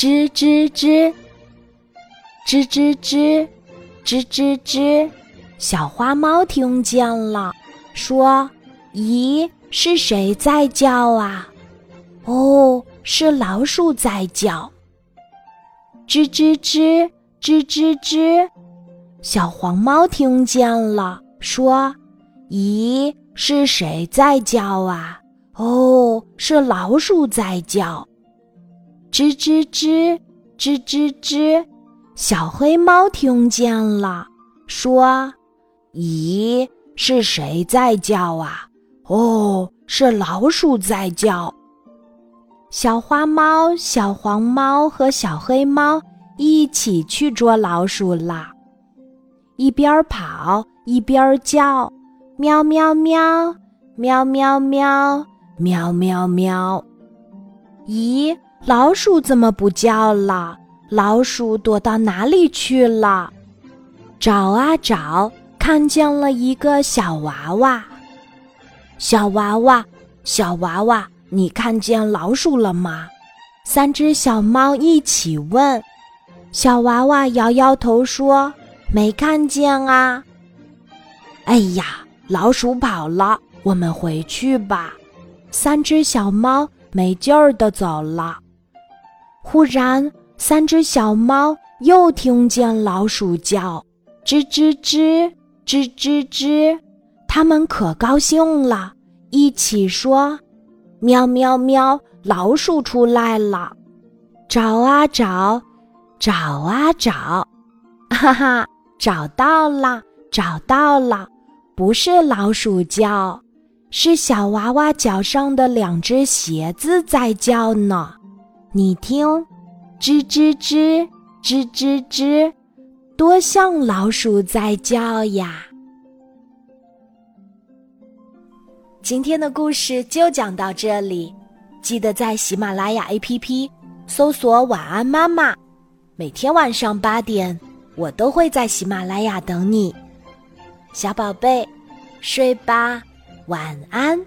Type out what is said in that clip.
吱吱吱，吱吱吱，吱吱吱。小花猫听见了，说：“咦，是谁在叫啊？”“哦，是老鼠在叫。”吱吱吱，吱吱吱。小黄猫听见了，说：“咦，是谁在叫啊？”“哦，是老鼠在叫。”吱吱吱，吱吱吱，小黑猫听见了，说：“咦，是谁在叫啊？”“哦，是老鼠在叫。”小花猫、小黄猫和小黑猫一起去捉老鼠啦，一边跑一边叫：“喵喵喵，喵喵喵，喵喵喵。”咦？老鼠怎么不叫了？老鼠躲到哪里去了？找啊找，看见了一个小娃娃。小娃娃，小娃娃，你看见老鼠了吗？三只小猫一起问。小娃娃摇摇头说：“没看见啊。”哎呀，老鼠跑了，我们回去吧。三只小猫没劲儿的走了。忽然，三只小猫又听见老鼠叫：“吱吱吱，吱吱吱。”它们可高兴了，一起说：“喵喵喵，老鼠出来了！”找啊找，找啊找，哈哈，找到了，找到了！不是老鼠叫，是小娃娃脚上的两只鞋子在叫呢。你听，吱吱吱，吱吱吱，多像老鼠在叫呀！今天的故事就讲到这里，记得在喜马拉雅 APP 搜索“晚安妈妈”，每天晚上八点，我都会在喜马拉雅等你，小宝贝，睡吧，晚安。